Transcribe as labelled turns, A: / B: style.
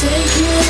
A: take it